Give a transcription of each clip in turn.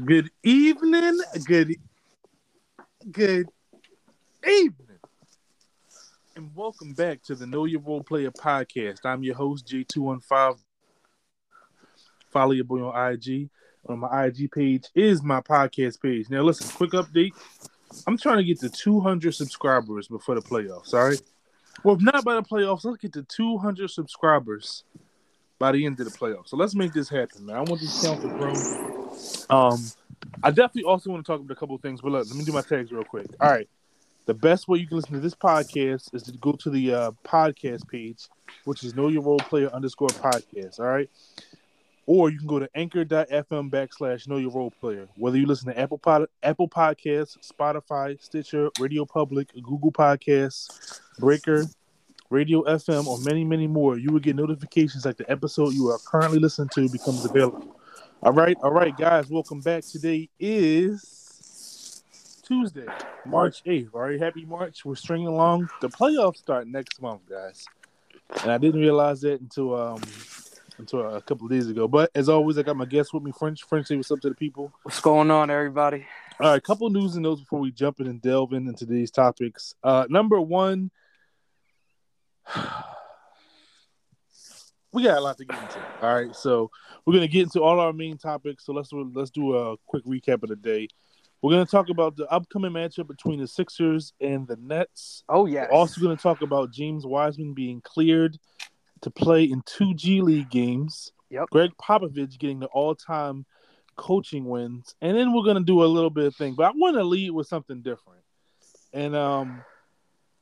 Good evening. Good good evening. And welcome back to the Know Your Role Player podcast. I'm your host, J215. Follow your boy on IG. On my IG page is my podcast page. Now, listen, quick update. I'm trying to get to 200 subscribers before the playoffs. All right. Well, if not by the playoffs, let's get to 200 subscribers by the end of the playoffs. So let's make this happen, man. I want this count to grow. Um, I definitely also want to talk about a couple of things, but look, let me do my tags real quick. All right. The best way you can listen to this podcast is to go to the uh, podcast page, which is Know Your Role Player underscore podcast. All right. Or you can go to anchor.fm backslash know your role player. Whether you listen to Apple Pod, Apple Podcasts, Spotify, Stitcher, Radio Public, Google Podcasts, Breaker, Radio FM, or many, many more, you will get notifications like the episode you are currently listening to becomes available. All right, all right, guys, welcome back. Today is Tuesday, March 8th. All right, happy March. We're stringing along. The playoffs start next month, guys. And I didn't realize that until um until a couple of days ago. But as always, I got my guests with me, French. French, say what's up to the people. What's going on, everybody? All right, couple news and notes before we jump in and delve in into these topics. Uh, number one, we got a lot to get into. All right, so we're gonna get into all our main topics. So let's do, let's do a quick recap of the day. We're gonna talk about the upcoming matchup between the Sixers and the Nets. Oh yeah. Also gonna talk about James Wiseman being cleared to play in two G League games. Yep. Gregg Popovich getting the all-time coaching wins, and then we're gonna do a little bit of thing. But I want to lead with something different. And um,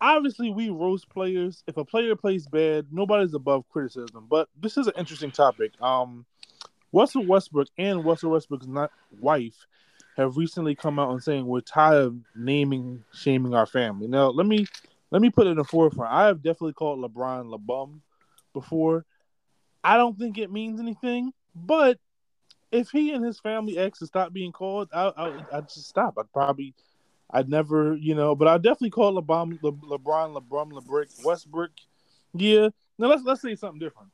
obviously we roast players. If a player plays bad, nobody's above criticism. But this is an interesting topic. Um, Russell Westbrook and Russell Westbrook's not wife have recently come out and saying we're tired of naming shaming our family. Now let me let me put it in the forefront. I have definitely called LeBron LeBum before. I don't think it means anything, but if he and his family ex to stop being called, I I I'd just stop. I'd probably I'd never, you know, but I definitely call LeBron Le, LeBron LeBron LeBrick Westbrook. Yeah. Now let's let's say something different.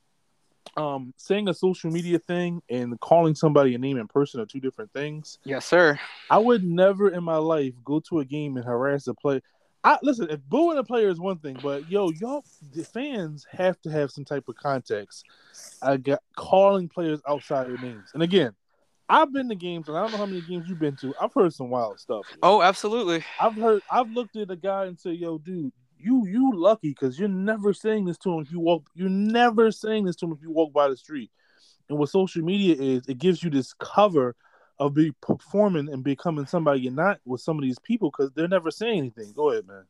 Um, saying a social media thing and calling somebody a name in person are two different things. Yes, sir. I would never in my life go to a game and harass a player. I listen. If booing a player is one thing, but yo, y'all, the fans have to have some type of context. I got calling players outside their names, and again, I've been to games, and I don't know how many games you've been to. I've heard some wild stuff. Oh, absolutely. I've heard. I've looked at a guy and said, "Yo, dude, you you lucky because you're never saying this to him if you walk. You're never saying this to him if you walk by the street." And what social media is, it gives you this cover of be performing and becoming somebody you're not with some of these people because they're never saying anything. Go ahead, man.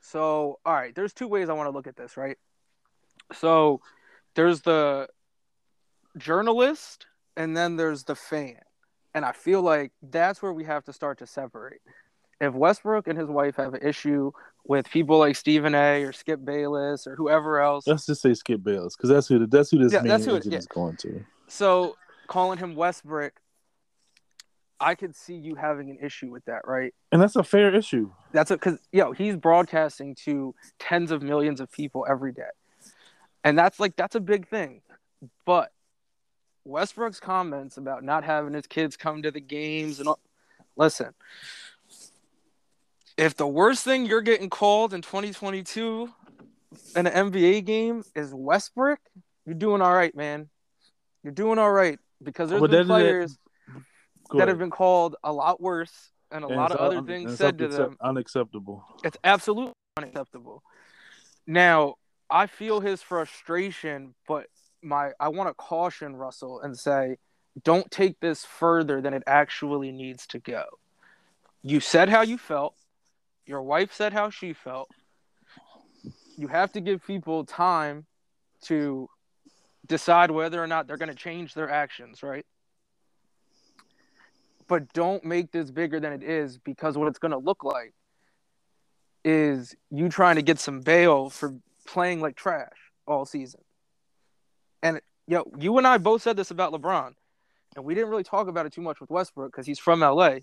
So, all right, there's two ways I want to look at this, right? So, there's the journalist and then there's the fan. And I feel like that's where we have to start to separate. If Westbrook and his wife have an issue with people like Stephen A. or Skip Bayless or whoever else, Let's just say Skip Bayless because that's who that's who this Yeah, that's who it- yeah. is going to. so calling him Westbrook, I could see you having an issue with that, right? And that's a fair issue. That's because yo, he's broadcasting to tens of millions of people every day, and that's like that's a big thing. But Westbrook's comments about not having his kids come to the games and all, listen, if the worst thing you're getting called in 2022 in an NBA game is Westbrook, you're doing all right, man. You're doing all right because there's been players that ahead. have been called a lot worse and a And lot of other un- things said to them. Unacceptable. It's absolutely unacceptable. Now, I feel his frustration, but my I want to caution Russell and say, don't take this further than it actually needs to go. You said how you felt. Your wife said how she felt. You have to give people time to decide whether or not they're going to change their actions, right? But don't make this bigger than it is because what it's going to look like is you trying to get some bail for playing like trash all season. And yo, you and I both said this about LeBron, and we didn't really talk about it too much with Westbrook because he's from LA.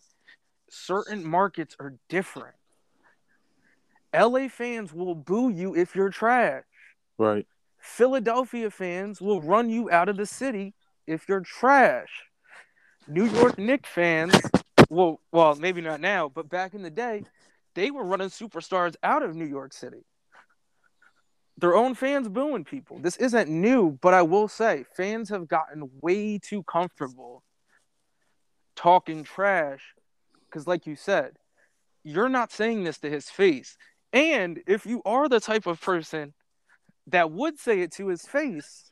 Certain markets are different. LA fans will boo you if you're trash. Right. Philadelphia fans will run you out of the city if you're trash. New York Knicks fans, well, well, maybe not now, but back in the day, they were running superstars out of New York City. Their own fans booing people. This isn't new, but I will say fans have gotten way too comfortable talking trash because, like you said, you're not saying this to his face. And if you are the type of person that would say it to his face,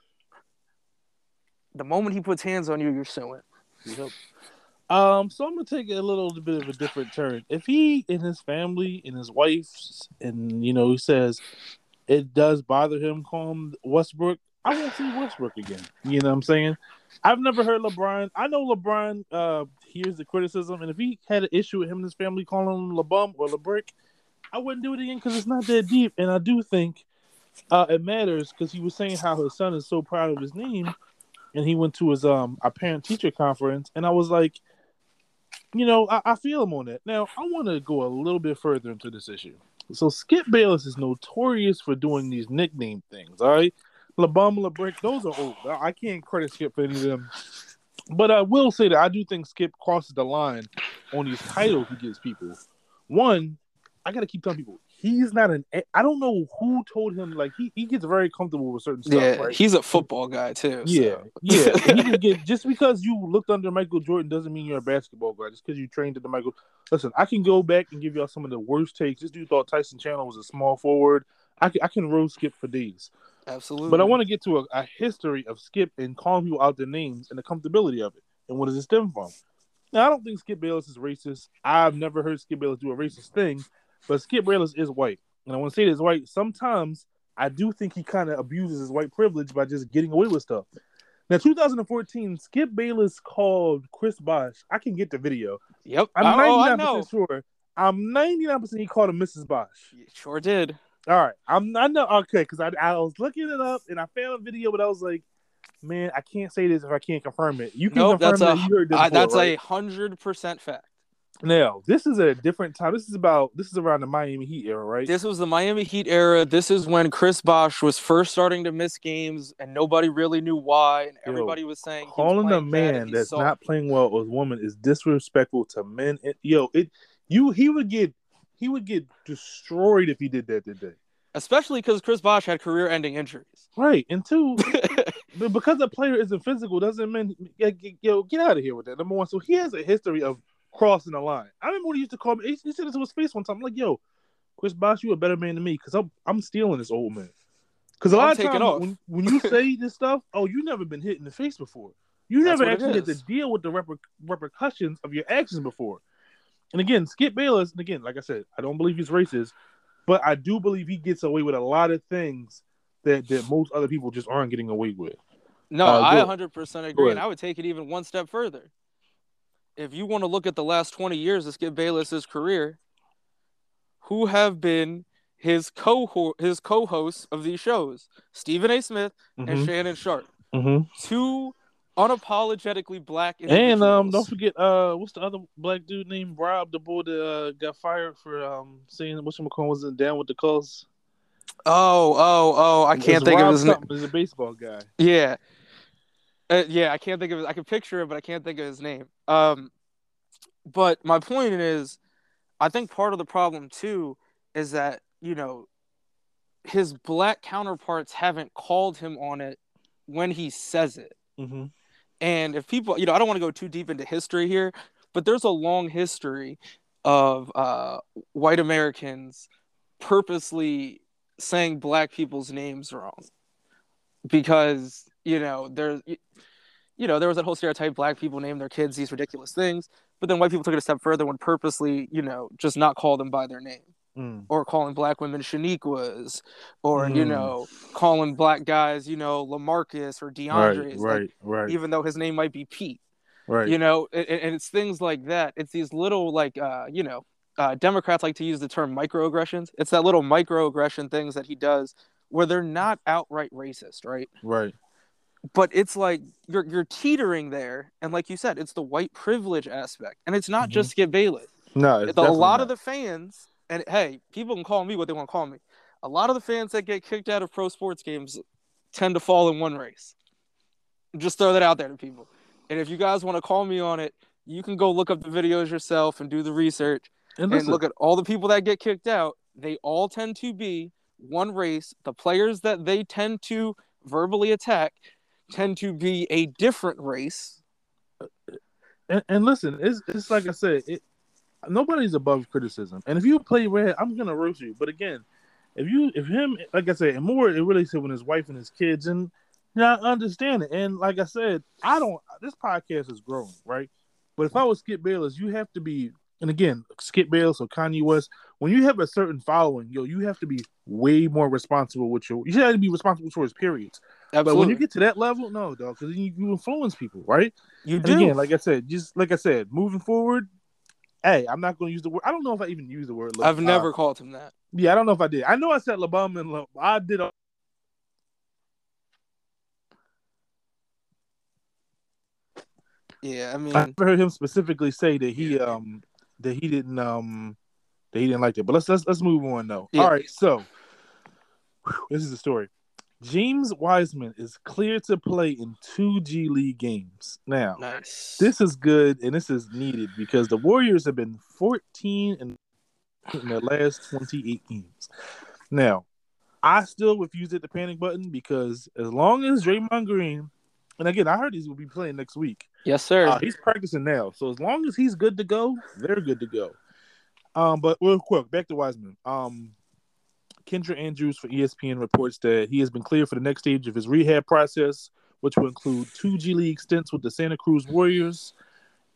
the moment he puts hands on you, you're suing. Yep. Um, so I'm gonna take a little bit of a different turn. If he and his family and his wife, and you know, he says it does bother him calling Westbrook, I won't see Westbrook again. You know what I'm saying? I've never heard LeBron. I know LeBron uh hears the criticism, and if he had an issue with him and his family calling him LeBum or LeBrick, I wouldn't do it again because it's not that deep. And I do think uh it matters because he was saying how his son is so proud of his name, and he went to his um a parent teacher conference, and I was like, you know, I, I feel him on that. Now I want to go a little bit further into this issue. So Skip Bayless is notorious for doing these nickname things. All right, LeBum, LeBrick, those are old. I can't credit Skip for any of them. But I will say that I do think Skip crosses the line on these titles he gives people. One, I gotta keep telling people he's not an. I don't know who told him like he, he gets very comfortable with certain stuff. Yeah, right? he's a football guy too. Yeah, so. yeah. He can get just because you looked under Michael Jordan doesn't mean you're a basketball guy. Just because you trained at the Michael. Listen, I can go back and give y'all some of the worst takes. This dude thought Tyson Chandler was a small forward. I can, I can road skip for days. Absolutely. But I want to get to a, a history of Skip and calling people out their names and the comfortability of it. And what does it stem from? Now, I don't think Skip Bayless is racist. I've never heard Skip Bayless do a racist thing, but Skip Bayless is white. And I want to say this white. Sometimes I do think he kind of abuses his white privilege by just getting away with stuff. Now, 2014, Skip Bayless called Chris Bosh. I can get the video. Yep. I'm oh, 99% sure. I'm 99% he called him Mrs. Bosh. Sure did. All right, I'm I know okay because I I was looking it up and I found a video, but I was like, man, I can't say this if I can't confirm it. You can Nope, confirm that's that a- you heard this I, before, that's a hundred percent fact. Now. This is a different time. This is about this is around the Miami Heat era, right? This was the Miami Heat era. This is when Chris Bosh was first starting to miss games, and nobody really knew why. And Yo, everybody was saying was Calling a playing bad and man that's not playing well as a woman is disrespectful to men. And, yo, it you he would get he would get destroyed if he did that today. especially because Chris Bosh had career-ending injuries. Right, and two, But because a player isn't physical doesn't mean yo get out of here with that. Number one, so he has a history of crossing the line. I remember when he used to call me. He he said it to his face one time. I'm like, yo, Chris Bosh, you a better man than me because I'm I'm stealing this old man. Because a I'm lot of taking times when, when you say this stuff, oh, you never been hit in the face before. You never actually had to deal with the reper- repercussions of your actions before. And again, Skip Bayless, and again, like I said, I don't believe he's racist, but I do believe he gets away with a lot of things that, that most other people just aren't getting away with. No, Uh, I 100% agree, and. I would take it even one step further. If you want to look at the last 20 years of Skip Bayless's career, who have been his co his co-hosts of these shows, Stephen A. Smith and Mhm. Shannon Sharpe, Mhm. two unapologetically black And um, don't forget, uh, what's the other black dude named Rob, the boy that uh, got fired for um saying what's McCall wasn't down with the Cubs. Oh, oh, oh! I can't think Rob of his name. He's a baseball guy. Yeah. Uh, yeah, I can't think of it. I can picture it, but I can't think of his name. Um, but my point is, I think part of the problem too is that you know his black counterparts haven't called him on it when he says it. Mm-hmm. And if people, you know, I don't want to go too deep into history here, but there's a long history of uh, white Americans purposely saying black people's names wrong because you know there's you know there was that whole stereotype black people name their kids these ridiculous things but then white people took it a step further when purposely you know just not call them by their name Mm. or calling black women Shaniquas, or you Mm. know, calling black guys, you know, Lamarcus or DeAndre, Right, right, right, even though his name might be Pete. right. You know, and, and it's things like that. It's these little like, uh, you know, uh, Democrats like to use the term microaggressions. It's that little microaggression things that he does where they're not outright racist, right? right. But it's like you're you're teetering there, and like you said, it's the white privilege aspect, and it's not Mhm. just Skip Bayless No, it's a lot not. of the fans, and hey, people can call me what they want to call me. A lot of the fans that get kicked out of pro sports games tend to fall in one race. Just throw that out there to people. And if you guys want to call me on it, you can go look up the videos yourself and do the research And, and look at all the people that get kicked out. They all tend to be one race. The players that they tend to verbally attack tend to be a different race. and, and listen, it's it's like I said, it, nobody's above criticism. And if you play red, I'm gonna roast you. But again, if you if him, like I said, and more, it really said when his wife and his kids, and you know, I understand it. And like I said, I don't. This podcast is growing, right? But if I was Skip Bayless, you have to be. And again, Skip Bayless or Kanye West, when you have a certain following, yo, you have to be way more responsible with your. You have to be responsible for his periods. But when you get to that level, no, dog, because you, you influence people, right? you And do. again, like I said, just like I said, moving forward, hey, I'm not going to use the word. I don't know if I even use the word. Le- I've uh, never called him that. yeah, I don't know if I did. I know I said LeBum and Le- I did. A- Yeah, I mean, I heard him specifically say that he um that he didn't um that he didn't like that. But let's let's let's move on though. Yeah. All right, so whew, this is the story. James Wiseman is clear to play in two G League games. Now, nice. this is good and this is needed because the Warriors have been 14 and in their last 28 games. Now, I still refuse to hit the panic button because as long as Draymond Green, and again, I heard he's will be playing next week. yes, sir. Uh, he's practicing now, so as long as he's good to go, they're good to go. Um, but real quick, back to Wiseman. Um, Kendra Andrews for ESPN reports that he has been cleared for the next stage of his rehab process, which will include two G League stints with the Santa Cruz Warriors,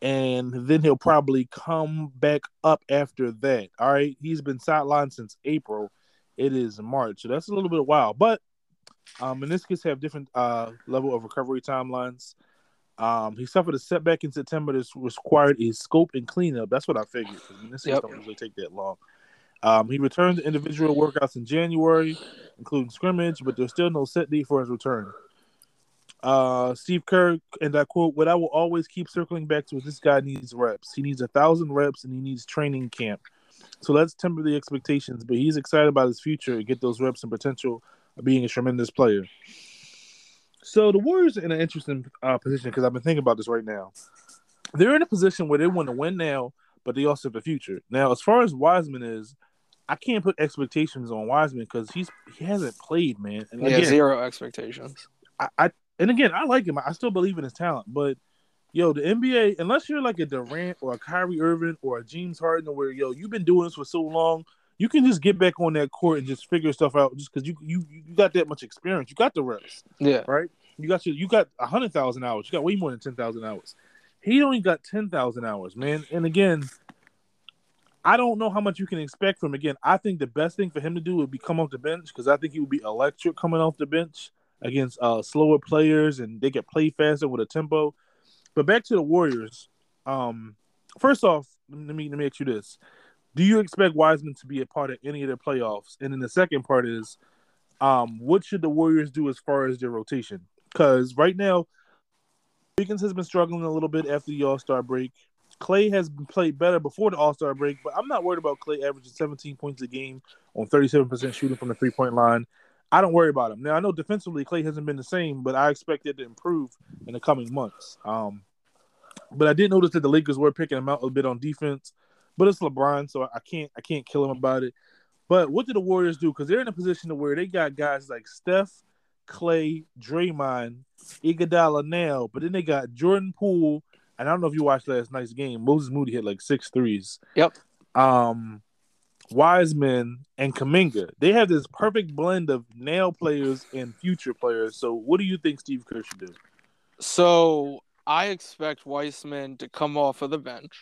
and then he'll probably come back up after that. All right, he's been sidelined since April. It is March, so that's a little bit wild. But um, meniscus have different uh level of recovery timelines. Um, he suffered a setback in September that required a scope and cleanup. That's what I figured. Meniscus Yep. don't usually take that long. Um, he returned to individual workouts in January, including scrimmage, but there's still no set date for his return. Uh, Steve Kerr, and I quote, What I will always keep circling back to is this guy needs reps. He needs a thousand reps and he needs training camp. So let's temper the expectations, but he's excited about his future and get those reps and potential of being a tremendous player. So the Warriors are in an interesting uh, position because I've been thinking about this right now. They're in a position where they want to win now, but they also have a future. Now, as far as Wiseman is, I can't put expectations on Wiseman because he's he hasn't played, man. And yeah, again, zero expectations. I, I and again, I like him. I still believe in his talent, but yo, the NBA, unless you're like a Durant or a Kyrie Irving or a James Harden, where yo, you've been doing this for so long, you can just get back on that court and just figure stuff out just because you you you got that much experience. You got the reps, Yeah. right? You got your you got a hundred thousand hours. You got way more than ten thousand hours. He only got ten thousand hours, man. And again, I don't know how much you can expect from him. Again, I think the best thing for him to do would be come off the bench because I think he would be electric coming off the bench against uh, slower players and they can play faster with a tempo. But back to the Warriors. Um, first off, let me let me ask you this: Do you expect Wiseman to be a part of any of their playoffs? And then the second part is, um, what should the Warriors do as far as their rotation? Because right now, Wiggins has been struggling a little bit after the All Star break. Clay has played better before the All Star break, but I'm not worried about Clay averaging 17 points a game on 37% shooting from the three point line. I don't worry about him. Now I know defensively Clay hasn't been the same, but I expect it to improve in the coming months. Um, but I did notice that the Lakers were picking him out a bit on defense. But it's LeBron, so I can't I can't kill him about it. But what did the Warriors do? Because they're in a position to where they got guys like Steph, Clay, Draymond, Iguodala now, but then they got Jordan Poole, and I don't know if you watched last night's game. Moses Moody hit like six threes. Yep. Um, Wiseman and Kuminga. They have this perfect blend of now players and future players. So, what do you think Steve Kerr should do? So I expect Wiseman to come off of the bench.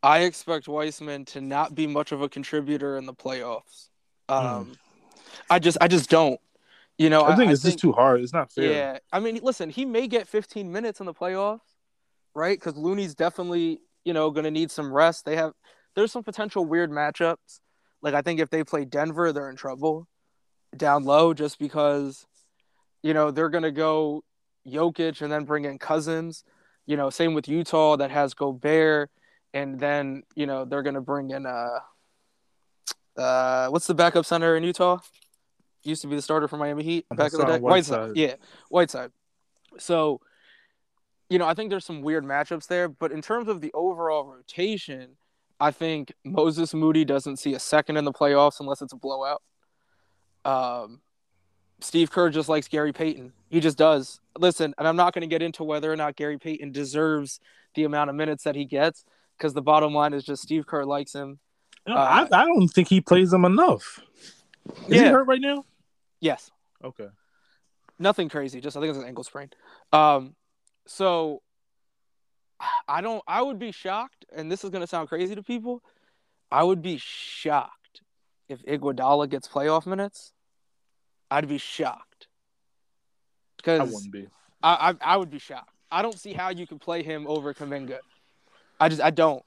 I expect Wiseman to not be much of a contributor in the playoffs. Um, I just, I just don't. You know, I think it's just too hard. It's not fair. Yeah, I mean, listen, he may get 15 minutes in the playoffs, right? Because Looney's definitely, you know, going to need some rest. They have, there's some potential weird matchups. Like I think if they play Denver, they're in trouble down low, just because, you know, they're going to go Jokic and then bring in Cousins. You know, same with Utah that has Gobert, and then you know they're going to bring in uh, uh, what's the backup center in Utah? Used to be the starter for Miami Heat back in the day. Whiteside. Whiteside. Yeah, Whiteside. So, you know, I think there's some weird matchups there, but in terms of the overall rotation, I think Moses Moody doesn't see a second in the playoffs unless it's a blowout. Um, Steve Kerr just likes Gary Payton. He just does. Listen, and I'm not going to get into whether or not Gary Payton deserves the amount of minutes that he gets because the bottom line is just Steve Kerr likes him. No, I, I don't think he plays him enough. Is he hurt right now? Yes. Okay. nothing crazy. Just I think it's an ankle sprain. Um, so I don't. I would be shocked, and this is going to sound crazy to people. I would be shocked if Iguodala gets playoff minutes. I'd be shocked I wouldn't be. I, I I would be shocked. I don't see how you can play him over Kuminga. I just I don't.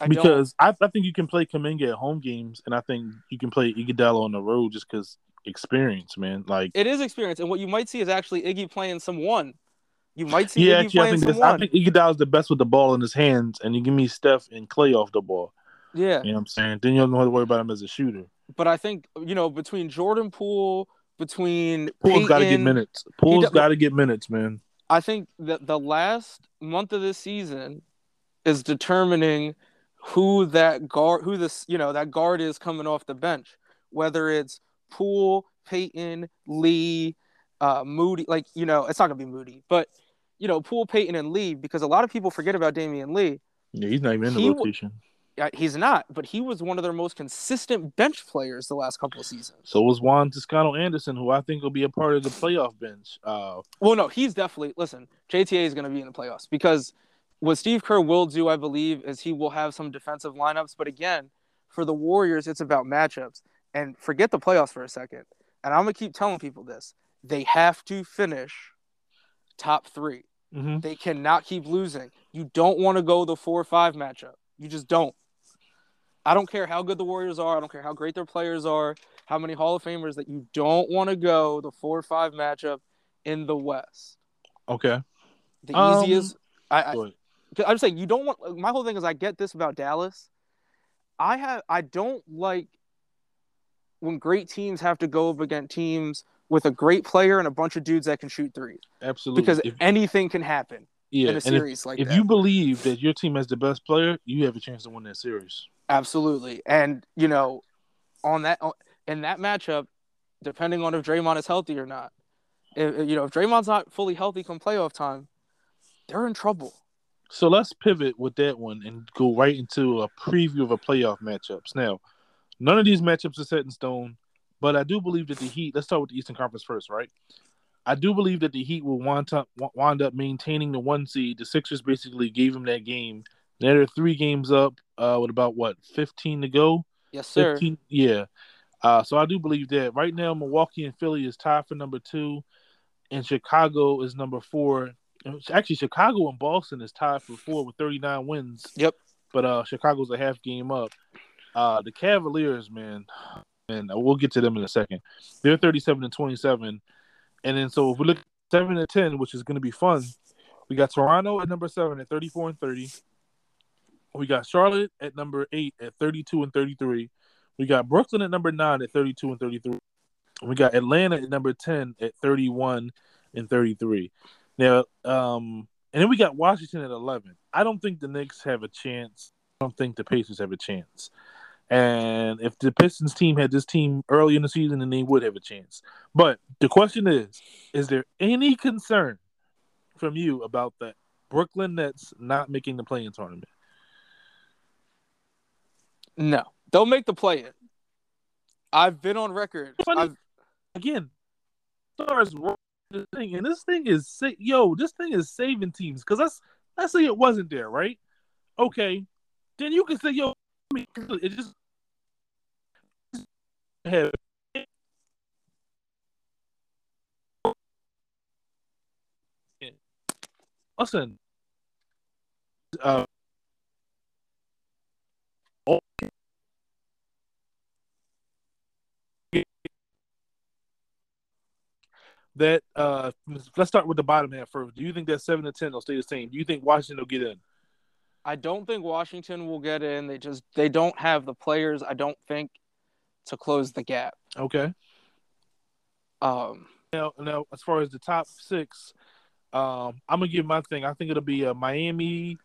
I don't. Because I, I think you can play Kuminga at home games, and I think you can play Iguodala on the road just because experience, man. Like, it is experience, and what you might see is actually Iggy playing some one. You might see yeah, actually, I think this, I think Iguodala's the best with the ball in his hands, and you give me Steph and Clay off the ball. yeah. You know what I'm saying? Then you don't have to worry about him as a shooter. but I think you know between Jordan Poole, between Poole's got to get minutes. Poole's do- got to get minutes, man. I think that the last month of this season is determining who that guard, who this you know that guard is coming off the bench, whether it's Poole, Payton, Lee, uh, Moody. Like you know, it's not gonna be Moody, but you know, Poole, Payton, and Lee, because a lot of people forget about Damion Lee. Yeah, he's not even in the He rotation. Uh, He's not, but he was one of their most consistent bench players the last couple of seasons. So was Juan Toscano Anderson, who I think will be a part of the playoff bench. Uh, Well, no, he's definitely listen. JTA is going to be in the playoffs because what Steve Kerr will do, I believe, is he will have some defensive lineups. But again, for the Warriors, it's about matchups. And forget the playoffs for a second. And I'm gonna keep telling people this: they have to finish top three. Mhm. They cannot keep losing. You don't want to go the four or five matchup. You just don't. I don't care how good the Warriors are. I don't care how great their players are. How many Hall of Famers that you don't want to go the four or five matchup in the West. Okay. The Um, easiest. I, I. I'm saying you don't want. My whole thing is I get this about Dallas. I have. I don't like when great teams have to go up against teams with a great player and a bunch of dudes that can shoot threes Absolutely. because If- anything can happen yeah, in a and if, series like if that. If you believe that your team has the best player, you have a chance to win that series. Absolutely. And, you know, on that in that matchup, depending on if Draymond is healthy or not, if, you know, if Draymond's not fully healthy come playoff time, they're in trouble. So let's pivot with that one and go right into a preview of a playoff matchups. Now, none of these matchups are set in stone, but I do believe that the Heat. Let's start with the Eastern Conference first, right? I do believe that the Heat will wind up wind up maintaining the one seed. The Sixers basically gave them that game. They're three games up, uh, with about what fifteen to go. Yes, sir. 15, yeah. Uh, so I do believe that right now Milwaukee and Philly is tied for number two, and Chicago is number four. Actually, Chicago and Boston is tied for four with 39 wins. Yep. But uh, Chicago's a half game up. Uh, the Cavaliers, man, and we'll get to them in a second. They're 37 and 27, and then so if we look seven and 10, which is going to be fun, we got Toronto at number seven at 34 and 30. We got Charlotte at number eight at 32 and 33. We got Brooklyn at number nine at 32 and 33. We got Atlanta at number 10 at 31 and 33. Now, um, and then we got Washington at 11. I don't think the Knicks have a chance. I don't think the Pacers have a chance. And if the Pistons team had this team early in the season, then they would have a chance. But the question is, is there any concern from you about the Brooklyn Nets not making the playing tournament? No. They'll make the play in. I've been on record. Funny- again, stars this thing, and this thing is sa- yo, this thing is saving teams because let's let's say it wasn't there, right? Okay, then you can say yo, it just have listen. Uh, that uh let's start with the bottom half first. Do you think that seven to ten will stay the same? Do you think Washington will get in? I don't think Washington will get in. They just they don't have the players. I don't think to close the gap. Okay. Um, Now, now as far as the top six, Um, I'm gonna give my thing. I think it'll be a Miami.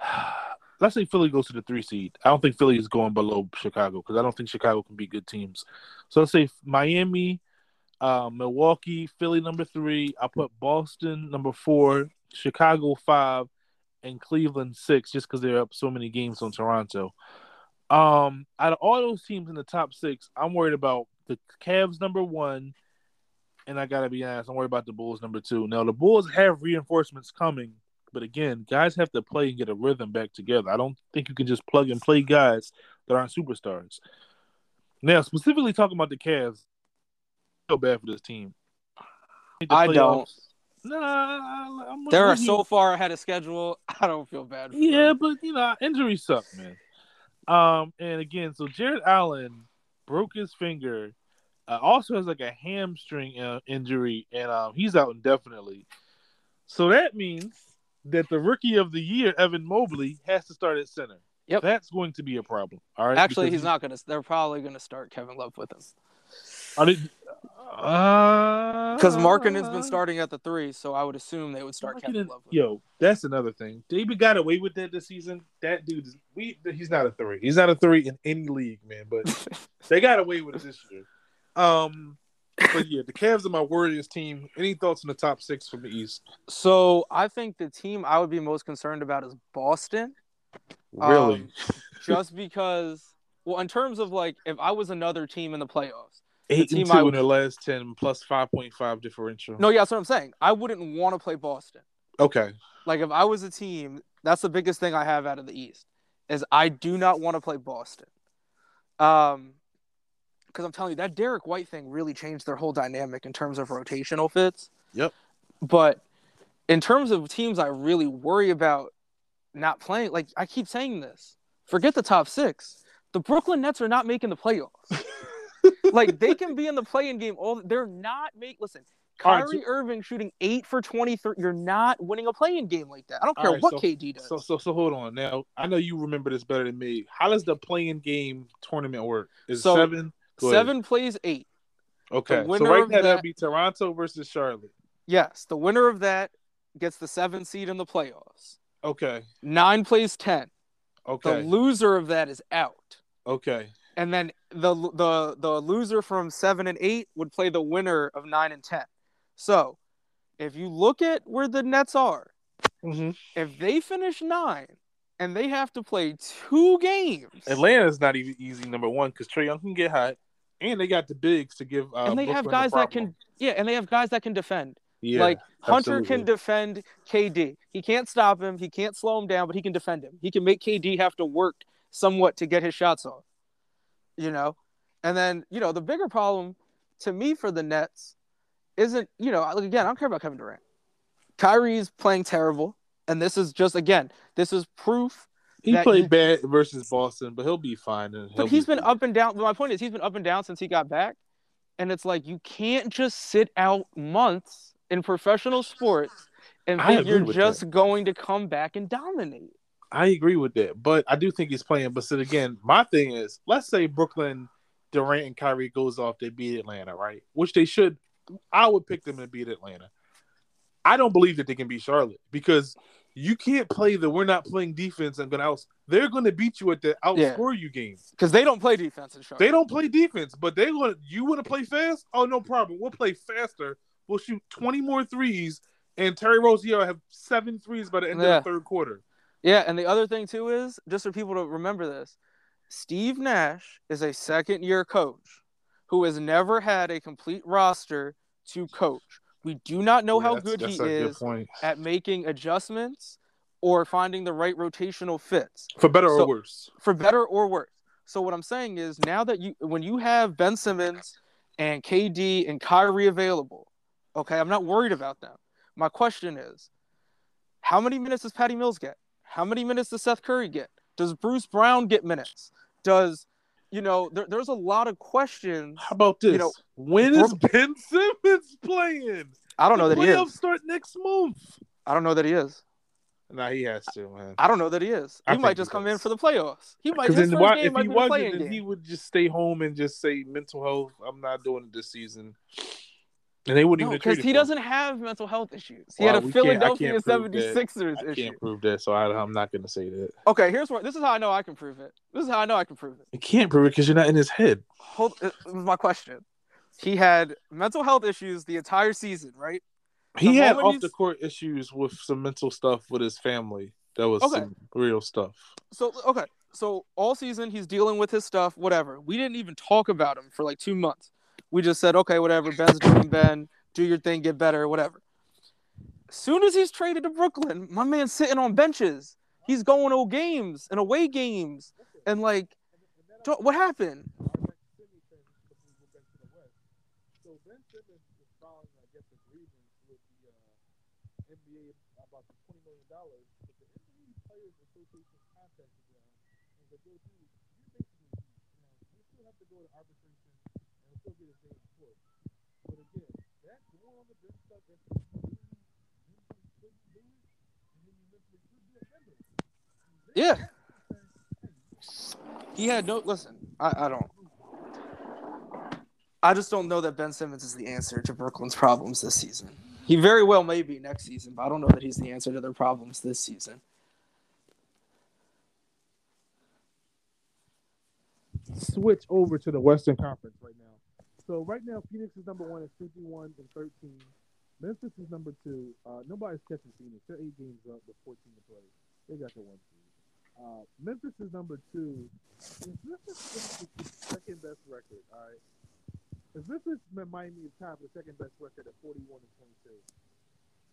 Let's say Philly goes to the three seed. I don't think Philly is going below Chicago because I don't think Chicago can be good teams. So let's say Miami, uh, Milwaukee, Philly number three. I put Boston number four, Chicago five, and Cleveland six, just because they're up so many games on Toronto. Um, out of all those teams in the top six, I'm worried about the Cavs number one, and I gotta be honest, I'm worried about the Bulls number two. Now the Bulls have reinforcements coming, but again, guys have to play and get a rhythm back together. I don't think you can just plug and play guys that aren't superstars. Now, specifically talking about the Cavs, I feel bad for this team. I don't. Nah, I'm They're with so far ahead of schedule. I don't feel bad. For Yeah, them. but you know, injuries suck, man. Um, and again, so Jarrett Allen broke his finger. Uh, also has like a hamstring uh, injury, and um, he's out indefinitely. So that means that the rookie of the year, Evan Mobley, has to start at center. Yep. that's going to be a problem. All right. Actually, because he's not gonna. They're probably gonna start Kevin Love with him Are they? Uh, because Markkanen's been starting at the three, so I would assume they would start Kevin Markkanen- Love. Yo, that's another thing. David got away with that this season. That dude is we. He's not a three. He's not a three in any league, man. But they got away with it this year. Um, but yeah, the Cavs are my worriest team. Any thoughts on the top six from the East? So I think the team I would be most concerned about is Boston, Really? Um, just because. Well, in terms of like, if I was another team in the playoffs, Eight and I two would- in the last ten, plus five point five differential. no, yeah, that's what I'm saying. I wouldn't want to play Boston. Okay. Like, if I was a team, that's the biggest thing I have out of the East is I do not want to play Boston. Um, because I'm telling you that Derrick White thing really changed their whole dynamic in terms of rotational fits. Yep. But in terms of teams I really worry about not playing, like I keep saying this, forget the top six. The Brooklyn Nets are not making the playoffs. Like they can be in the playing game. All they're not make. Listen, All right, Kyrie Irving shooting eight for twenty three. You're not winning a playing game like that. I don't care right, what so- KD does. So so so hold on. Now I know you remember this better than me. How does the playing game tournament work? Is So, seven? Seven plays eight. Okay. So right now that- that'd be Toronto versus Charlotte. Yes, the winner of that gets the seven seed in the playoffs. Okay. Nine plays ten. Okay. The loser of that is out. okay. And then the the the loser from seven and eight would play the winner of nine and ten. So, if you look at where the Nets are, Mm-hmm. if they finish nine and they have to play two games, Atlanta's not even easy. Number one, because Trae Young can get hot, and they got the bigs to give. Uh, and they have Brooklyn the guys that can yeah, and they have guys that can defend. Yeah, like Hunter can defend KD. He can't stop him. He can't slow him down, but he can defend him. He can make KD have to work somewhat to get his shots off. You know, and then you know the bigger problem to me for the Nets isn't you know again I don't care about Kevin Durant. Kyrie's playing terrible, and this is just again this is proof. He that played you- bad versus Boston, but he'll be fine. And But he's be- been up and down. My point is he's been up and down since he got back, and it's like you can't just sit out months in professional sports and think you're just going to come back and dominate. I agree with that, but I do think he's playing. But so again, my thing is, let's say Brooklyn, Durant, and Kyrie goes off, they beat Atlanta, right? Which they should. I would pick them to beat Atlanta. I don't believe that they can beat Charlotte because you can't play the we're not playing defense and gonna out. They're gonna beat you at the outscore you game. Because they don't play defense in Charlotte. They don't play defense, but they want you want to play fast. Oh, no problem. We'll play faster. We'll shoot twenty more threes, and Terry Rozier have seven threes by the end Yeah. of the third quarter. Yeah, and the other thing too is just for people to remember this: Steve Nash is a second-year coach who has never had a complete roster to coach. We do not know Yeah, how good he a good is at making adjustments or finding the right rotational fits. For better So- or worse. for better or worse. So what I'm saying is now that you when you have Ben Simmons and KD and Kyrie available, okay, I'm not worried about them. My question is, how many minutes does Patty Mills get? How many minutes does Seth Curry get? Does Bruce Brown get minutes? Does you know there, there's a lot of questions. How about this? You know, when is Ben Simmons playing? I don't know that he is. start next month. I don't know that he is. Nah, he has to, man. I don't know that he is. I He might think he just come in for the playoffs. He might. Because His then first why, game if might he be wasn't, playing then game. he would just stay home and just say mental health. I'm not doing it this season. And they wouldn't No, even because he him for him. doesn't have mental health issues. He Well, had a I Philadelphia can't that. 76ers I issue. can't prove that, so I, I'm not going to say that. Okay, here's what this is how I know I can prove it. This is how I know I can prove it. You can't prove it because you're not in his head. Hold uh, this is my question. He had mental health issues the entire season, right? He The had off he's- the court issues with some mental stuff with his family. That was Okay. some real stuff. So okay, so all season he's dealing with his stuff, whatever. We didn't even talk about him for like two months. We just said, okay, whatever. Ben's doing Ben. Do your thing, get better, whatever. As soon as he's traded to Brooklyn, my man's sitting on benches. He's going to games and away games, and like, what happened? So Ben Simmons was filing, I guess, a grievance with the uh, NBA about the twenty million dollars. But the NBA Players Association contacted them and was like, "Yo, dude, you're basically you know, we still have to go to arbitration and we'll still get his day in court." But again, that going on the bench stuff, that's you mentally couldn't do it, and then you mentally could be offended. Yeah. He had no listen. I, I don't. I just don't know that Ben Simmons is the answer to Brooklyn's problems this season. He very well may be next season, but I don't know that he's the answer to their problems this season. switch over to the Western Conference right now. So right now, Phoenix is number one at 51 and 13. Memphis is number two. Uh, nobody's catching Phoenix. They're eight games up with 14 to play. They got the one seed. Uh, Memphis is number two. Is Memphis the second best record? All right. If Memphis is tied for the second best record at 41 and 22,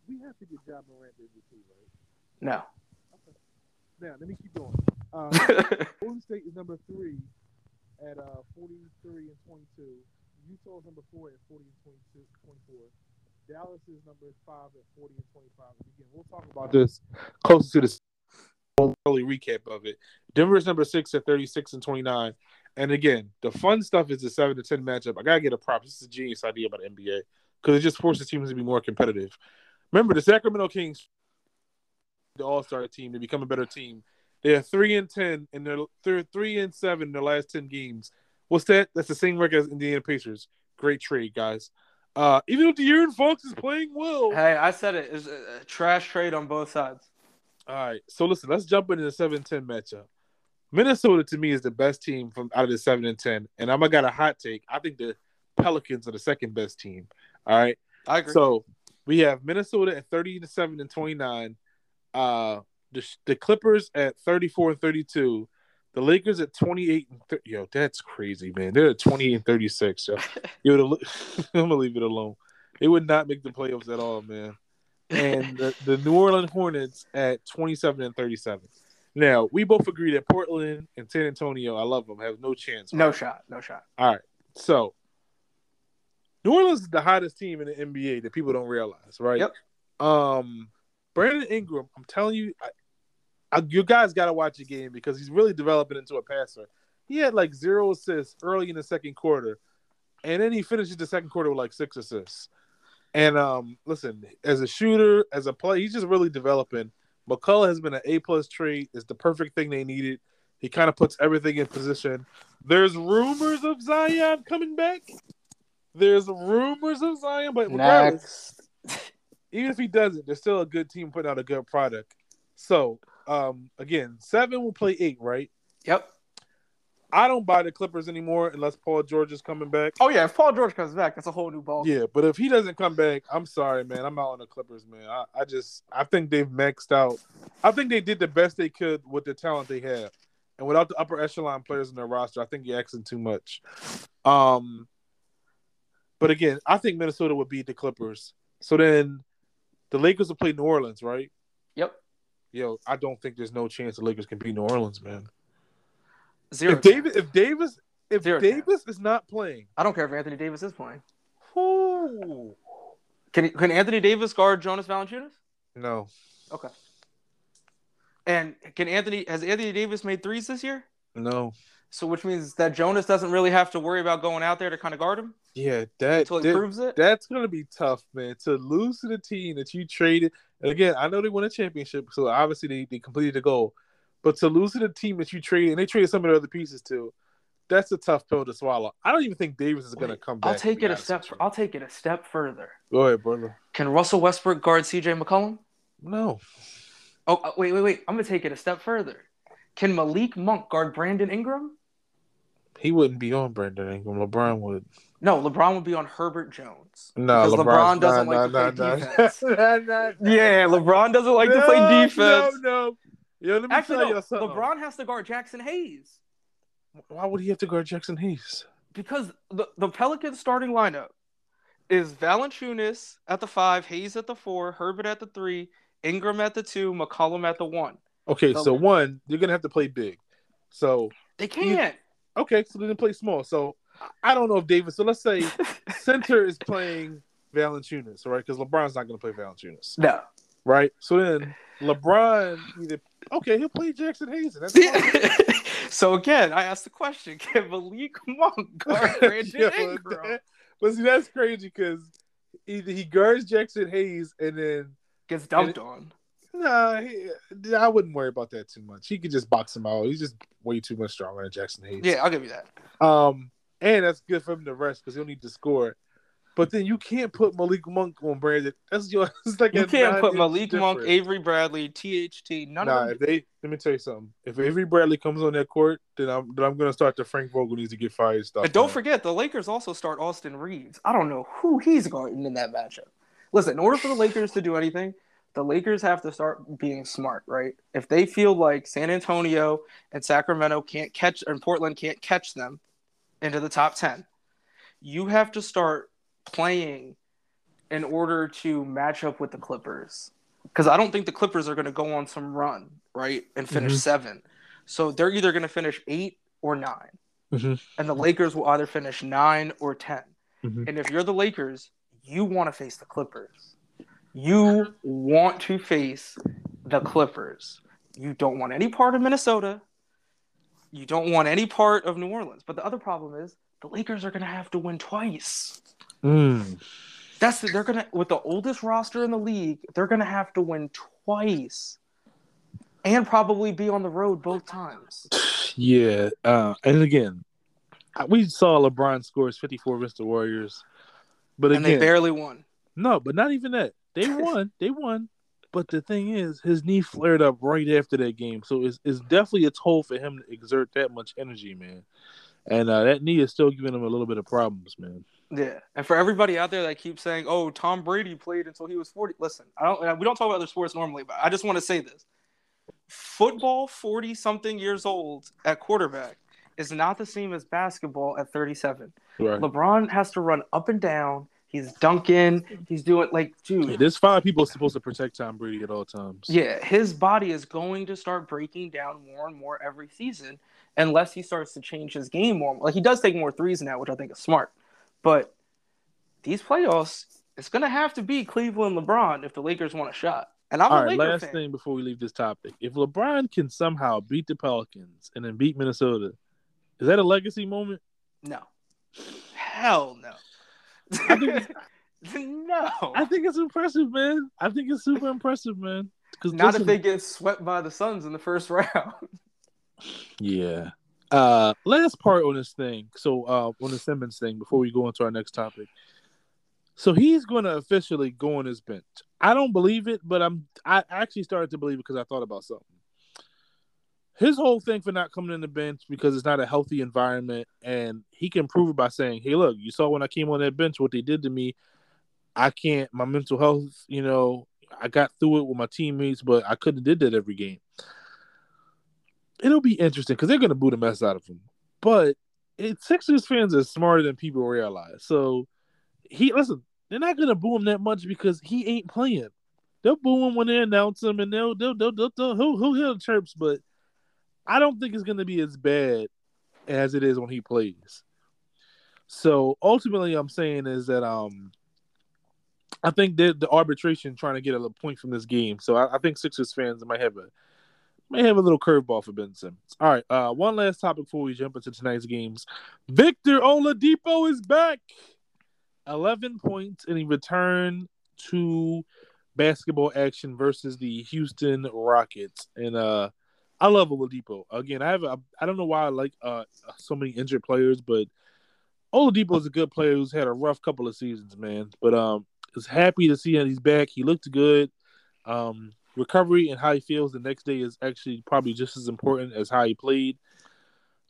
we have to get John Morant MVP, right? No. Now, let me keep going. Uh, Golden State is number three at uh, 43 and 22. Utah is number four at 40 and 22, 24. Dallas is number five at 40 and 25. And again, we'll talk about this closer to the early recap of it. Denver is number six at 36 and 29. And again, the fun stuff is the seven to 10 matchup. I gotta get a prop. This is a genius idea about NBA because it just forces teams to be more competitive. Remember, the Sacramento Kings, the All Star team, to become a better team. They are three and ten, and they're they're three and seven in their last ten games. What's that? That's the same record as Indiana Pacers. Great trade, guys. Uh, even if De'Aaron Fox is playing well. hey, I said it. It's a trash trade on both sides. All right, so listen, let's jump into the seven ten matchup. Minnesota to me is the best team from out of the seven and ten, and I'm gonna got a hot take. I think the Pelicans are the second best team. All right, I agree. so we have Minnesota at thirty to seven and twenty nine. Uh, the the Clippers at thirty four and thirty two. The Lakers at twenty eight and 30. yo, that's crazy, man. They're at twenty eight and thirty six. Yo, yo I'm gonna leave it alone. They would not make the playoffs at all, man. And the, the New Orleans Hornets at twenty seven and thirty seven. Now we both agree that Portland and San Antonio, I love them, have no chance. no shot. No shot. All right. So New Orleans is the hottest team in the NBA that people don't realize, right? Yep. Um Brandon Ingram, I'm telling you, I, I, you guys got to watch the game because he's really developing into a passer. He had like zero assists early in the second quarter, and then he finishes the second quarter with like six assists. And um, listen, as a shooter, as a player, he's just really developing. McCollum has been an A plus trade. It's the perfect thing they needed. He kind of puts everything in position. There's rumors of Zion coming back. There's rumors of Zion, but regardless, Next. even if he doesn't, they're still a good team putting out a good product. So, um, again, seven will play eight, right? Yep. I don't buy the Clippers anymore unless Paul George is coming back. Oh yeah, if Paul George comes back, that's a whole new ball. Yeah, but if he doesn't come back, I'm sorry, man. I'm out on the Clippers, man. I, I just I think they've maxed out. I think they did the best they could with the talent they have. And without the upper echelon players in their roster, I think you're asking too much. Um but again, I think Minnesota would beat the Clippers. So then the Lakers will play New Orleans, right? Yep. Yo, I don't think there's no chance the Lakers can beat New Orleans, man. Zero. If David if Davis if Zero Davis is not playing, I don't care if Anthony Davis is playing. whoo, Can can Anthony Davis guard Jonas Valanciunas? no. Okay. And can Anthony has Anthony Davis made threes this year? No. So which means that Jonas doesn't really have to worry about going out there to kind of guard him Yeah, that, until he that- proves it. that's gonna be tough, man. To lose to the team that you traded. And again, I know they won a championship, so obviously they, they completed the goal. But to lose to the team that you traded, and they traded some of the other pieces too. that's a tough pill to swallow. I don't even think Davis is going to come back. I'll take it a step. I'll take it a step further. Go ahead, brother. Can Russell Westbrook guard C.J. McCollum? No. Oh, uh, wait, wait, wait. I'm gonna take it a step further. Can Malik Monk guard Brandon Ingram? He wouldn't be on Brandon Ingram. LeBron would. No, LeBron would be on Herbert Jones. No, Because LeBron doesn't nah, like to nah, play nah, defense. Yeah, LeBron doesn't like to play defense. No, no. Yo, let me Actually, tell no. you something. LeBron has to guard Jaxson Hayes Why would he have to guard Jaxson Hayes? because the the Pelicans starting lineup is Valanciunas at the five, Hayes at the four, Herbert at the three, Ingram at the two, McCollum at the one. Okay, The- so one, you're gonna have to play big. So They can't. okay, so then play small. So I don't know if Davis. So let's say center is playing Valanciunas, right? Because LeBron's not gonna play Valanciunas, no. Right? So then LeBron either okay, he'll play Jaxson Hayes. and That's fine. so again, I asked the question: Can Malik Monk guard Brandon Yo, Ingram? that- but see, that's crazy because either he guards Jaxson Hayes and then Gets dumped on. nah, he, I wouldn't worry about that too much. He could just box him out. He's just way too much stronger than Jaxson Hayes. Yeah, I'll give you that. Um, and that's good for him to rest because he'll need to score. But then you can't put Malik Monk on Brandon. That's your. It's like You can't put Malik Monk. Avery Bradley, THT, none Nah, of if they let me tell you something. If Avery Bradley comes on that court, then I'm then I'm gonna start the Frank Vogel needs to get fired stuff. And don't man. forget, the Lakers also start Austin Reaves. I don't know who he's guarding in that matchup. Listen, in order for the Lakers to do anything, the Lakers have to start being smart, right? If they feel like San Antonio and Sacramento can't catch, and Portland can't catch them into the top 10, you have to start playing in order to match up with the Clippers. Because I don't think the Clippers are going to go on some run, right, and finish Mhm. seven. So they're either going to finish eight or 9 Mhm. and the Lakers will either finish nine or 10 Mhm. And if you're the Lakers, you want to face the Clippers. You want to face the Clippers. You don't want any part of Minnesota. You don't want any part of New Orleans. But the other problem is the Lakers are going to have to win twice. Mm. That's they're to with the oldest roster in the league, they're to have to win twice. And probably be on the road both times. Yeah, uh, and again, we saw LeBron scores 54 against the Warriors, but And they barely won. no, but not even that. They won. they won. But the thing is, his knee flared up right after that game, so it's, it's definitely a toll for him to exert that much energy, man. And uh, that knee is still giving him a little bit of problems, man. Yeah, and for everybody out there that keeps saying, "Oh, Tom Brady played until he was 40." Listen, I don't. We don't talk about other sports normally, but I just want to say this: football, forty something years old at quarterback, is not the same as basketball at thirty-seven. Right. LeBron has to run up and down. He's dunking. He's doing like, dude. There's five people supposed to protect Tom Brady at all times. Yeah, his body is going to start breaking down more and more every season unless he starts to change his game more. Like he does take more threes now, which I think is smart. But these playoffs, it's gonna have to be Cleveland LeBron if the Lakers want a shot. And I'm All a right, Laker last fan. thing before we leave this topic. If LeBron can somehow beat the Pelicans and then beat Minnesota, is that a legacy moment? No. Hell no. I think no. I think it's impressive, man. I think it's super impressive, man. Because Not if they get swept by the Suns in the first round. Yeah. Uh last part on this thing. So uh on the Simmons thing before we go into our next topic. So he's gonna officially go on his bench. I don't believe it, but I'm I actually started to believe it because I thought about something. His whole thing for not coming in the bench because it's not a healthy environment, and he can prove it by saying, "Hey, look, you saw when I came on that bench what they did to me. I can't. My mental health, you know, I got through it with my teammates, but I couldn't did that every game." it'll be interesting because they're going to boot the mess out of him. But it, Sixers fans are smarter than people realize. So he listen, they're not going to boo him that much because he ain't playing. They'll boo him when they announce him, and they'll they'll they'll, they'll, they'll he'll, he'll hear the chirps, but I don't think it's going to be as bad as it is when he plays. So ultimately, I'm saying is that um. I think that the arbitration trying to get a point from this game. So I, I think Sixers fans might have a may have a little curveball for Ben Simmons. All right, uh, one last topic before we jump into tonight's games. Victor Oladipo is back. 11 points, and he returned to basketball action versus the Houston Rockets. And uh, I love Oladipo. Again, I have a, I don't know why I like uh so many injured players, but Oladipo is a good player who's had a rough couple of seasons, man. But um, is happy to see that he's back. He looked good. Um, recovery and how he feels the next day is actually probably just as important as how he played.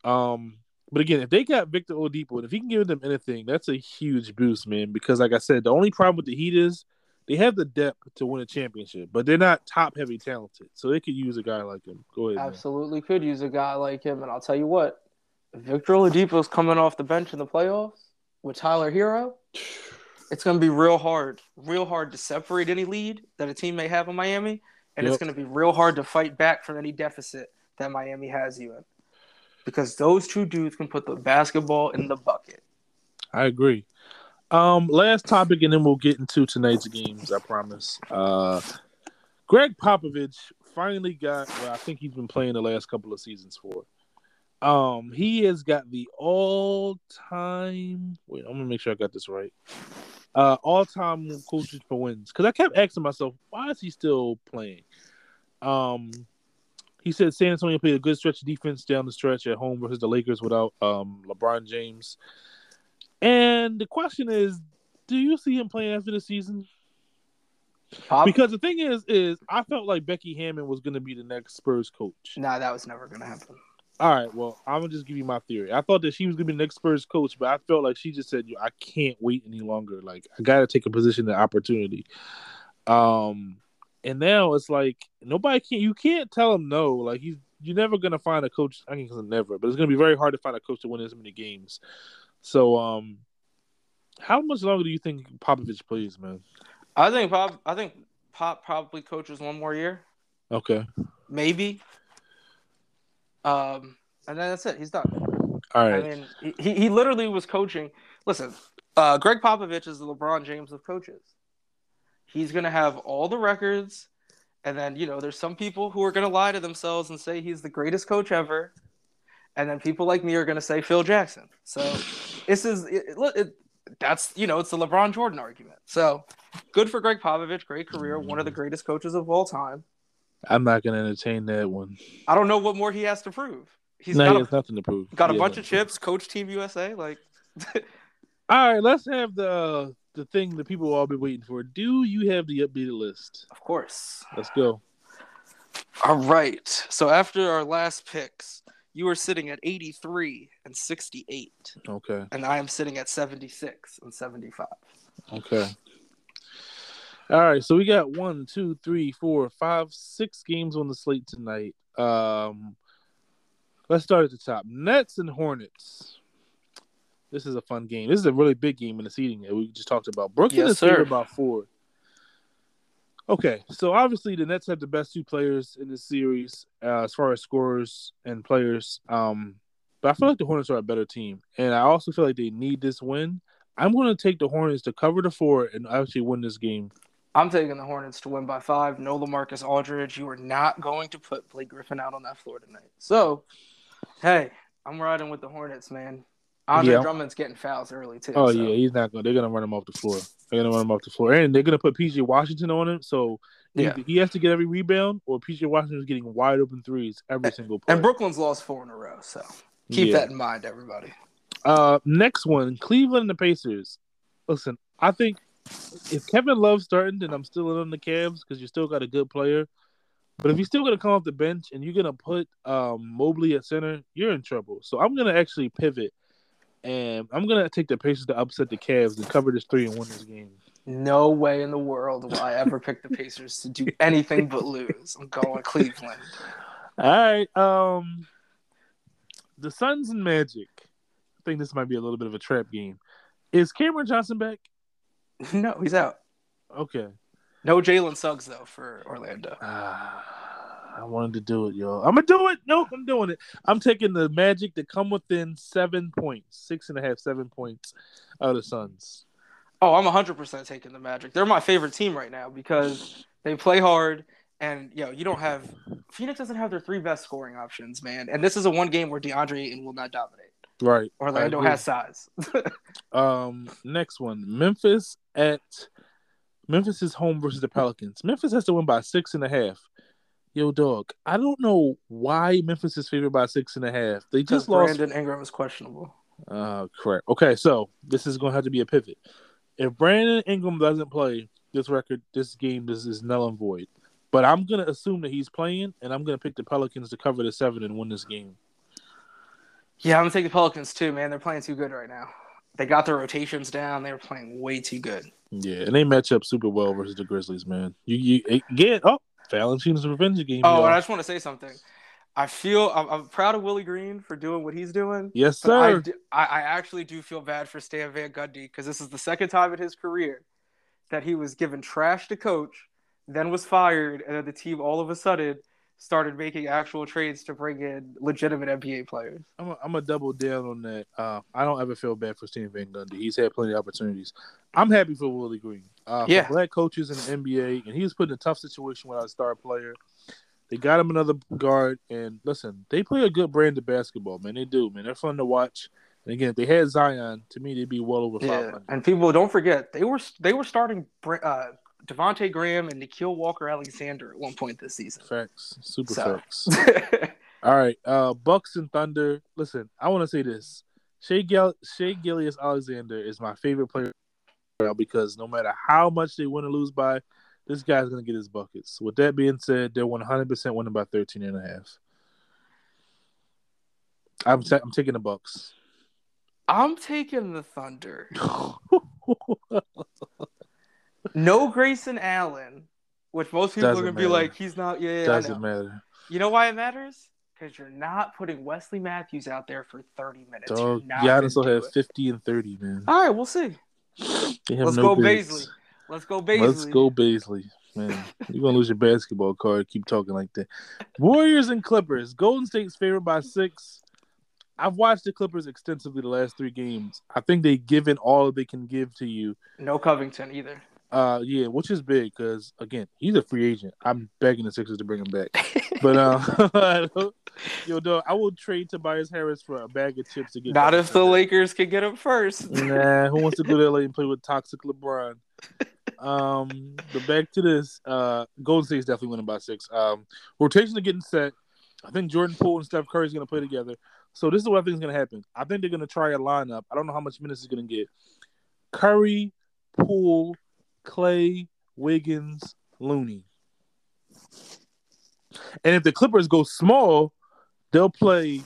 Um, but again, if they got Victor Oladipo, and if he can give them anything, that's a huge boost, man. Because like I said, the only problem with the Heat is they have the depth to win a championship, but they're not top heavy talented. So they could use a guy like him. Go ahead. Absolutely man. could use a guy like him. And I'll tell you what, Victor Oladipo's coming off the bench in the playoffs with Tyler Herro. It's going to be real hard, real hard to separate any lead that a team may have in Miami, and yep. it's going to be real hard to fight back from any deficit that Miami has you in, because those two dudes can put the basketball in the bucket. I agree. Um, last topic, and then we'll get into tonight's games. I promise. Uh, Gregg Popovich finally got. I think he's been playing the last couple of seasons for. Um, he has got the all-time. Wait, I'm gonna make sure I got this right. Uh, all-time coaches for wins. Because I kept asking myself, why is he still playing? Um, he said San Antonio played a good stretch of defense down the stretch at home versus the Lakers without um LeBron James. And the question is, do you see him playing after the season? Because the thing is, is I felt like Becky Hammon was going to be the next Spurs coach. Nah, that was never going to happen. All right, well, I'm gonna just give you my theory. I thought that she was gonna be the next Spurs coach, but I felt like she just said, "Yo, I can't wait any longer. Like, I gotta take a position of opportunity." Um, and now it's like nobody can. You can't tell him no. Like he's you're never gonna find a coach. I mean, never, but it's gonna be very hard to find a coach to win as many games. So, um, how much longer do you think Popovich plays, man? I think Pop. I think Pop probably coaches one more year. Okay. Maybe. Um, and then that's it. He's done. All right. I mean, he, he literally was coaching. Listen, uh, Gregg Popovich is the LeBron James of coaches. He's going to have all the records. And then, you know, there's some people who are going to lie to themselves and say he's the greatest coach ever. And then people like me are going to say Phil Jackson. So this is, it, it, that's, you know, it's the LeBron Jordan argument. So good for Gregg Popovich. Great career. One of the greatest coaches of all time. I'm not going to entertain that one. I don't know what more he has to prove. He's no, got he has a, nothing to prove. Got he a bunch of chips. Coach Team USA. Like, all right, let's have the the thing that people all been waiting for. Do you have the updated list? Of course. Let's go. All right. So after our last picks, you are sitting at 83 and 68. Okay. And I am sitting at 76 and 75. Okay. All right, so we got one, two, three, four, five, six games on the slate tonight. Um, let's start at the top. Nets and Hornets. This is a fun game. This is a really big game in the seeding that we just talked about. Brooklyn yes, is here about four. Okay, so obviously the Nets have the best two players in this series uh, as far as scorers and players. Um, but I feel like the Hornets are a better team, and I also feel like they need this win. I'm going to take the Hornets to cover the four and actually win this game. I'm taking the Hornets to win by five. No LaMarcus Aldridge. You are not going to put Blake Griffin out on that floor tonight. So, hey, I'm riding with the Hornets, man. Andre yeah. Drummond's getting fouls early too. Oh so. yeah, he's not going. They're gonna run him off the floor. They're gonna run him off the floor, and they're gonna put PJ Washington on him. So yeah. he has to get every rebound, or PJ Washington is getting wide open threes every single play. And Brooklyn's lost four in a row, so keep yeah. that in mind, everybody. Uh, next one, Cleveland and the Pacers. Listen, I think if Kevin Love's starting, then I'm still in on the Cavs because you still got a good player. But if you're still gonna come off the bench and you're gonna put um, Mobley at center, you're in trouble. So I'm gonna actually pivot, and I'm gonna take the Pacers to upset the Cavs and cover this three and win this game. No way in the world will I ever pick the Pacers to do anything but lose. I'm going Cleveland. All right. Um, the Suns and Magic. I think this might be a little bit of a trap game. Is Cameron Johnson back? no, he's out. Okay. No Jalen Suggs though for Orlando. Uh, I wanted to do it, y'all. I'm gonna do it. Nope, I'm doing it. I'm taking the Magic to come within seven points, six and a half, seven points out of the Suns. Oh, I'm 100 percent taking the Magic. They're my favorite team right now because they play hard. And yo, you don't have Phoenix doesn't have their three best scoring options, man. And this is a one game where DeAndre Ayton will not dominate. Right. Orlando has size. um, next one, Memphis at Memphis is home versus the Pelicans. Memphis has to win by six and a half. Yo, dog. I don't know why Memphis is favored by six and a half. They just lost. Brandon Ingram is questionable. Uh, correct. Okay, so this is going to have to be a pivot. If Brandon Ingram doesn't play, this record, this game, this is null and void. But I'm going to assume that he's playing, and I'm going to pick the Pelicans to cover the seven and win this game. Yeah, I'm gonna take the Pelicans too, man. They're playing too good right now. They got their rotations down. They were playing way too good. Yeah, and they match up super well versus the Grizzlies, man. You, you again? Oh, Valanciunas' revenge game. Oh, y'all. and I just want to say something. I feel I'm, I'm proud of Willie Green for doing what he's doing. yes, I, sir. I- I actually do feel bad for Stan Van Gundy because this is the second time in his career that he was given trash to coach, then was fired, and then the team all of a sudden started making actual trades to bring in legitimate NBA players. I'm a, I'm a double down on that. Uh, I don't ever feel bad for Steve Van Gundy. He's had plenty of opportunities. I'm happy for Willie Green. Uh, for Yeah. black coaches in the NBA, and he was put in a tough situation without a star player. They got him another guard, and listen, they play a good brand of basketball, man. They do, man. They're fun to watch. And again, if they had Zion, to me, they'd be well over Yeah, 500. and people don't forget they were they were starting uh, Devonte Graham and Nickeil Walker Alexander at one point this season. Facts, super So. facts. All right, uh, Bucks and Thunder. Listen, I want to say this: Shai, Shai Gilgeous Alexander is my favorite player because no matter how much they win or lose by, this guy's gonna get his buckets. With that being said, they're one hundred percent winning by 13 and a half. I'm ta- I'm taking the Bucks. I'm taking the Thunder. No Grayson Allen, which most people Doesn't are gonna be like, he's not. Yeah, yeah, Doesn't matter. You know why it matters? Because you're not putting Wesley Matthews out there for 30 minutes. Dog, Giannis will have it. 50 and 30, man. All right, we'll see. Let's no go bigs. Bazley. Let's go Bazley. Let's go Bazley. Man, you're gonna lose your basketball card. Keep talking like that. Warriors and Clippers. Golden State's favored by six. I've watched the Clippers extensively the last three games. I think they've given all they can give to you. No Covington either. Uh, yeah, which is big because again, he's a free agent. I'm begging the Sixers to bring him back. But uh, yo, dog, I will trade Tobias Harris for a bag of chips to get. Not if the back. Lakers can get him first. Nah, who wants to go to LA and play with toxic LeBron? Um, but back to this. Uh, Golden State's definitely winning by six. Um, rotations are getting set. I think Jordan Poole and Steph Curry is going to play together. So this is what I think is going to happen. I think they're going to try a lineup. I don't know how much minutes he's going to get. Curry, Poole, Clay, Wiggins, Looney. And if the Clippers go small, they'll play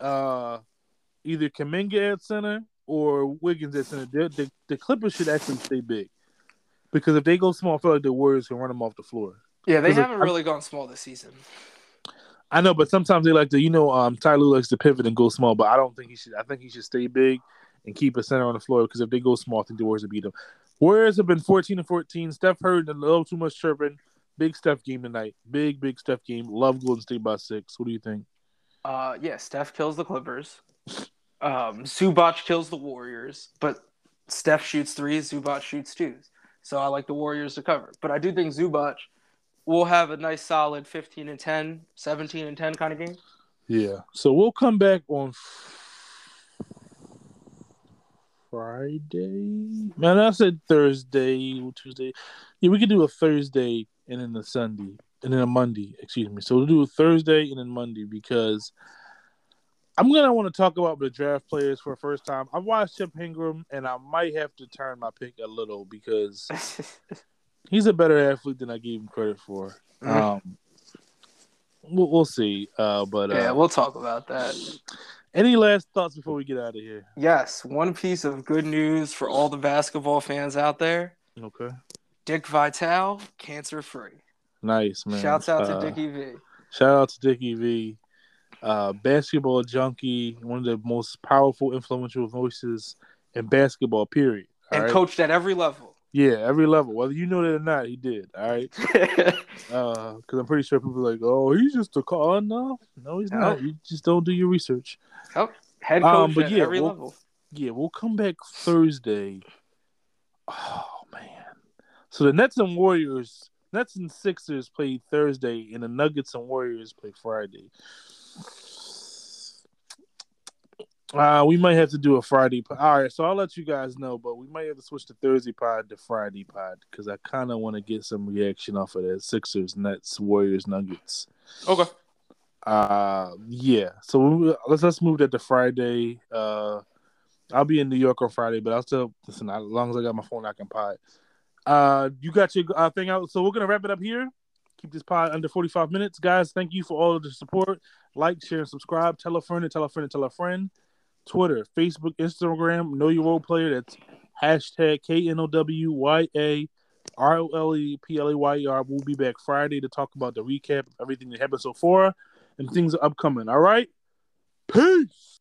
uh, either Kuminga at center or Wiggins at center. The, the, the Clippers should actually stay big because if they go small, I feel like the Warriors can run them off the floor. Yeah, they haven't really gone small this season. I know, but sometimes they like to, you know, um, Ty Lue likes to pivot and go small, but I don't think he should. I think he should stay big and keep a center on the floor because if they go small, I think the Warriors will beat them. Warriors have been 14 and 14. Steph heard a little too much chirping. Big Steph game tonight. Big, big Steph game. Love Golden State by six. What do you think? Uh, yeah, Steph kills the Clippers. Um, Zubac kills the Warriors, but Steph shoots threes, Zubac shoots twos. So I like the Warriors to cover. But I do think Zubac will have a nice solid 15 and 10, 17 and 10 kind of game. Yeah. So we'll come back on Friday. Man, I said Thursday, Tuesday. Yeah, we could do a Thursday and then a Sunday and then a Monday. Excuse me. So we'll do a Thursday and then Monday because I'm gonna want to talk about the draft players for the first time. I've watched Chip Ingram, and I might have to turn my pick a little because he's a better athlete than I gave him credit for. Mhm. Um, we'll, we'll see. Uh, but uh, yeah, we'll talk about that. Any last thoughts before we get out of here? Yes, one piece of good news for all the basketball fans out there Okay. Dick Vitale, cancer free. Nice man. Shouts out to Uh, Dickie V. Shout out to Dickie V. Uh, basketball junkie, one of the most powerful, influential voices in basketball. Period. All And right? coached at every level. Yeah, every level, whether you know that or not, he did. All right, because I'm pretty sure people are like, oh, he's just a call. No, no, he's not. You just don't do your research. Head coach Um, but at yeah, every we'll- level. Yeah, we'll come back Thursday. Oh man. So the Nets and Warriors, Nets and Sixers play Thursday, and the Nuggets and Warriors play Friday. Uh, we might have to do a Friday. Pod. All right, so I'll let you guys know, but we might have to switch the Thursday pod to Friday pod because I kind of want to get some reaction off of that Sixers, Nets, Warriors, Nuggets. Okay. Uh, yeah. So we, let's let's move that to Friday. Uh, I'll be in New York on Friday, but I'll still listen. As long as I got my phone, I can pod. Uh, you got your uh, thing out, so we're gonna wrap it up here. Keep this pod under forty five minutes, guys. Thank you for all of the support. Like, share, and subscribe. Tell a friend and tell a friend and tell a friend. Twitter, Facebook, Instagram. Know your role player. That's hashtag K N O W Y A R O L E P L A Y E R. We'll be back Friday to talk about the recap everything that happened so far and things upcoming. All right. Peace.